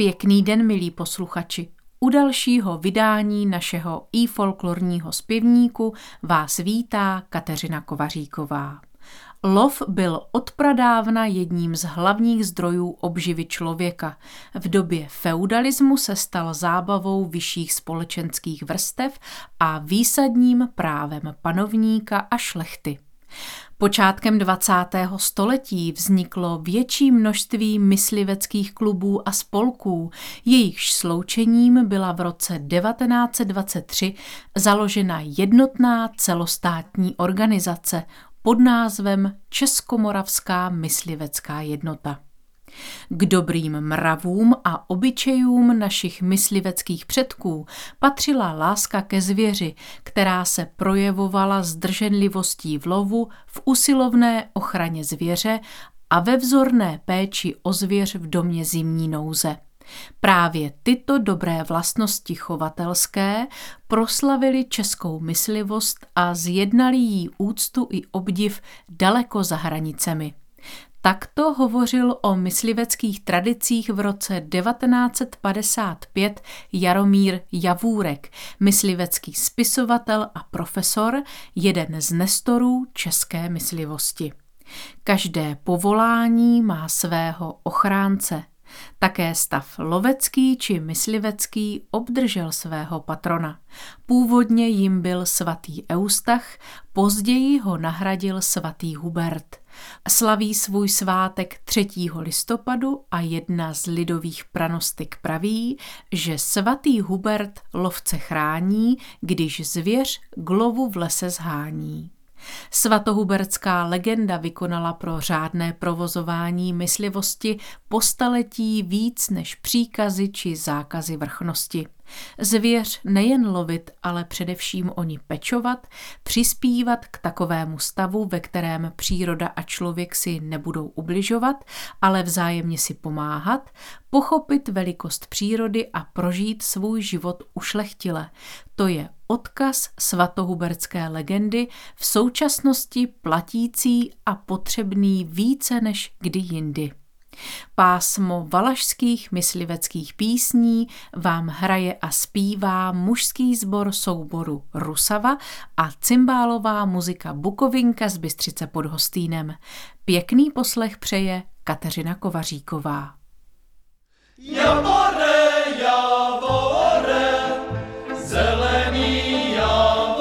Pěkný den, milí posluchači. U dalšího vydání našeho i folklorního zpěvníku vás vítá Kateřina Kovaříková. Lov byl odpradávna jedním z hlavních zdrojů obživy člověka. V době feudalismu se stal zábavou vyšších společenských vrstev a výsadním právem panovníka a šlechty. Počátkem 20. století vzniklo větší množství mysliveckých klubů a spolků, jejichž sloučením byla v roce 1923 založena jednotná celostátní organizace pod názvem Českomoravská myslivecká jednota. K dobrým mravům a obyčejům našich mysliveckých předků patřila láska ke zvěři, která se projevovala zdrženlivostí v lovu, v usilovné ochraně zvěře a ve vzorné péči o zvěř v domě zimní nouze. Právě tyto dobré vlastnosti chovatelské proslavili českou myslivost a zjednali jí úctu i obdiv daleko za hranicemi. Takto hovořil o mysliveckých tradicích v roce 1955 Jaromír Javůrek, myslivecký spisovatel a profesor, jeden z nestorů české myslivosti. Každé povolání má svého ochránce. Také stav lovecký či myslivecký obdržel svého patrona. Původně jim byl svatý Eustach, později ho nahradil svatý Hubert. Slaví svůj svátek 3. listopadu a jedna z lidových pranostik praví, že svatý Hubert lovce chrání, když zvěř k lovu v lese zhání. Svatohubertská legenda vykonala pro řádné provozování myslivosti po staletí víc než příkazy či zákazy vrchnosti. Zvěř nejen lovit, ale především o ní pečovat, přispívat k takovému stavu, ve kterém příroda a člověk si nebudou ubližovat, ale vzájemně si pomáhat, pochopit velikost přírody a prožít svůj život ušlechtile. To je odkaz svatohuberské legendy v současnosti platící a potřebný více než kdy jindy. Pásmo valašských mysliveckých písní vám hraje a zpívá mužský sbor souboru Rusava a cymbálová muzika Bukovinka z Bystřice pod Hostýnem. Pěkný poslech přeje Kateřina Kovaříková. Jamore, javore, zelený Aruba!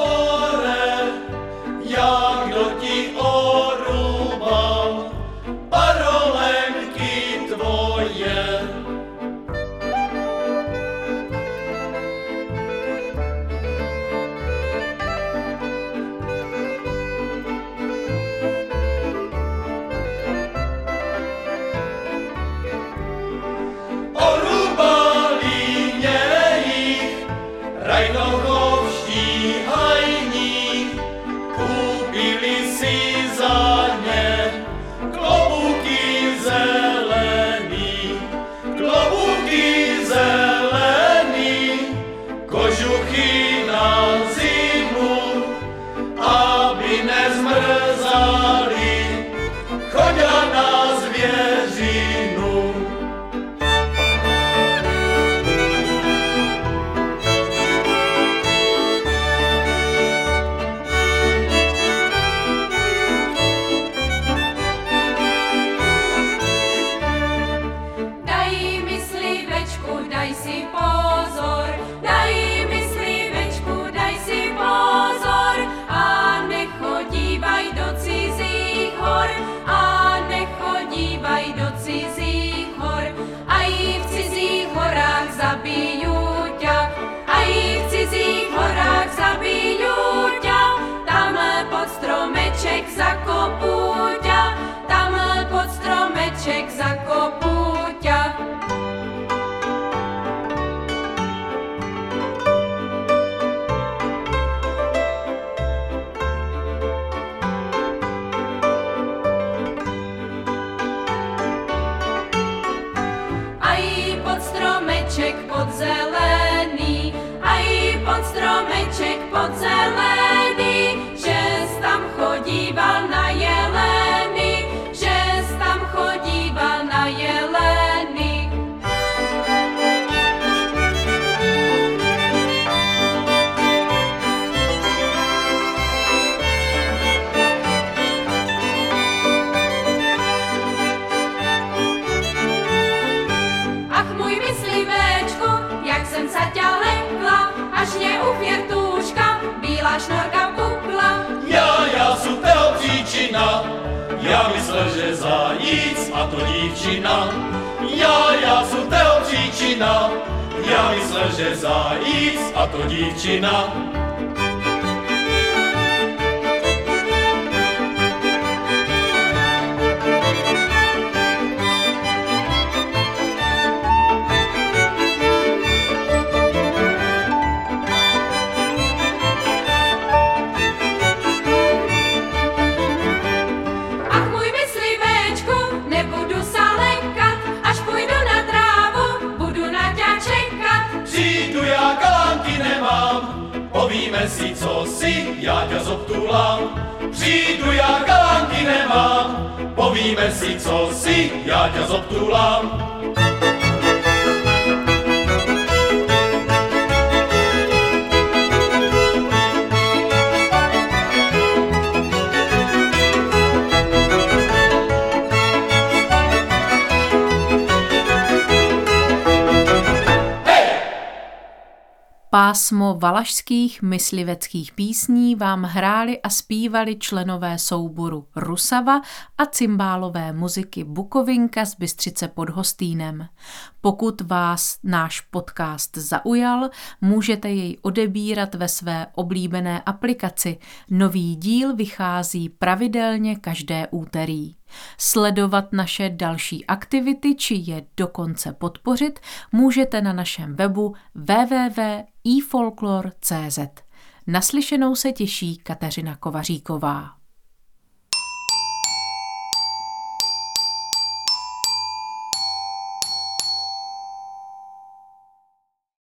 šnorka pukla. Já, já jsem toho příčina, já myslel, že za nic a to dívčina. Já, já jsem toho příčina, já myslel, že za nic a to dívčina. Si, co si, já tě zobtulám. Přijdu, já kalánky nemám, povíme si, co si, já tě zobtulám. Pásmo valašských mysliveckých písní vám hráli a zpívali členové souboru Rusava a cymbálové muziky Bukovinka z Bystřice pod Hostýnem. Pokud vás náš podcast zaujal, můžete jej odebírat ve své oblíbené aplikaci. Nový díl vychází pravidelně každé úterý. Sledovat naše další aktivity či je dokonce podpořit můžete na našem webu www.ifolklor.cz. Naslyšenou se těší Kateřina Kovaříková.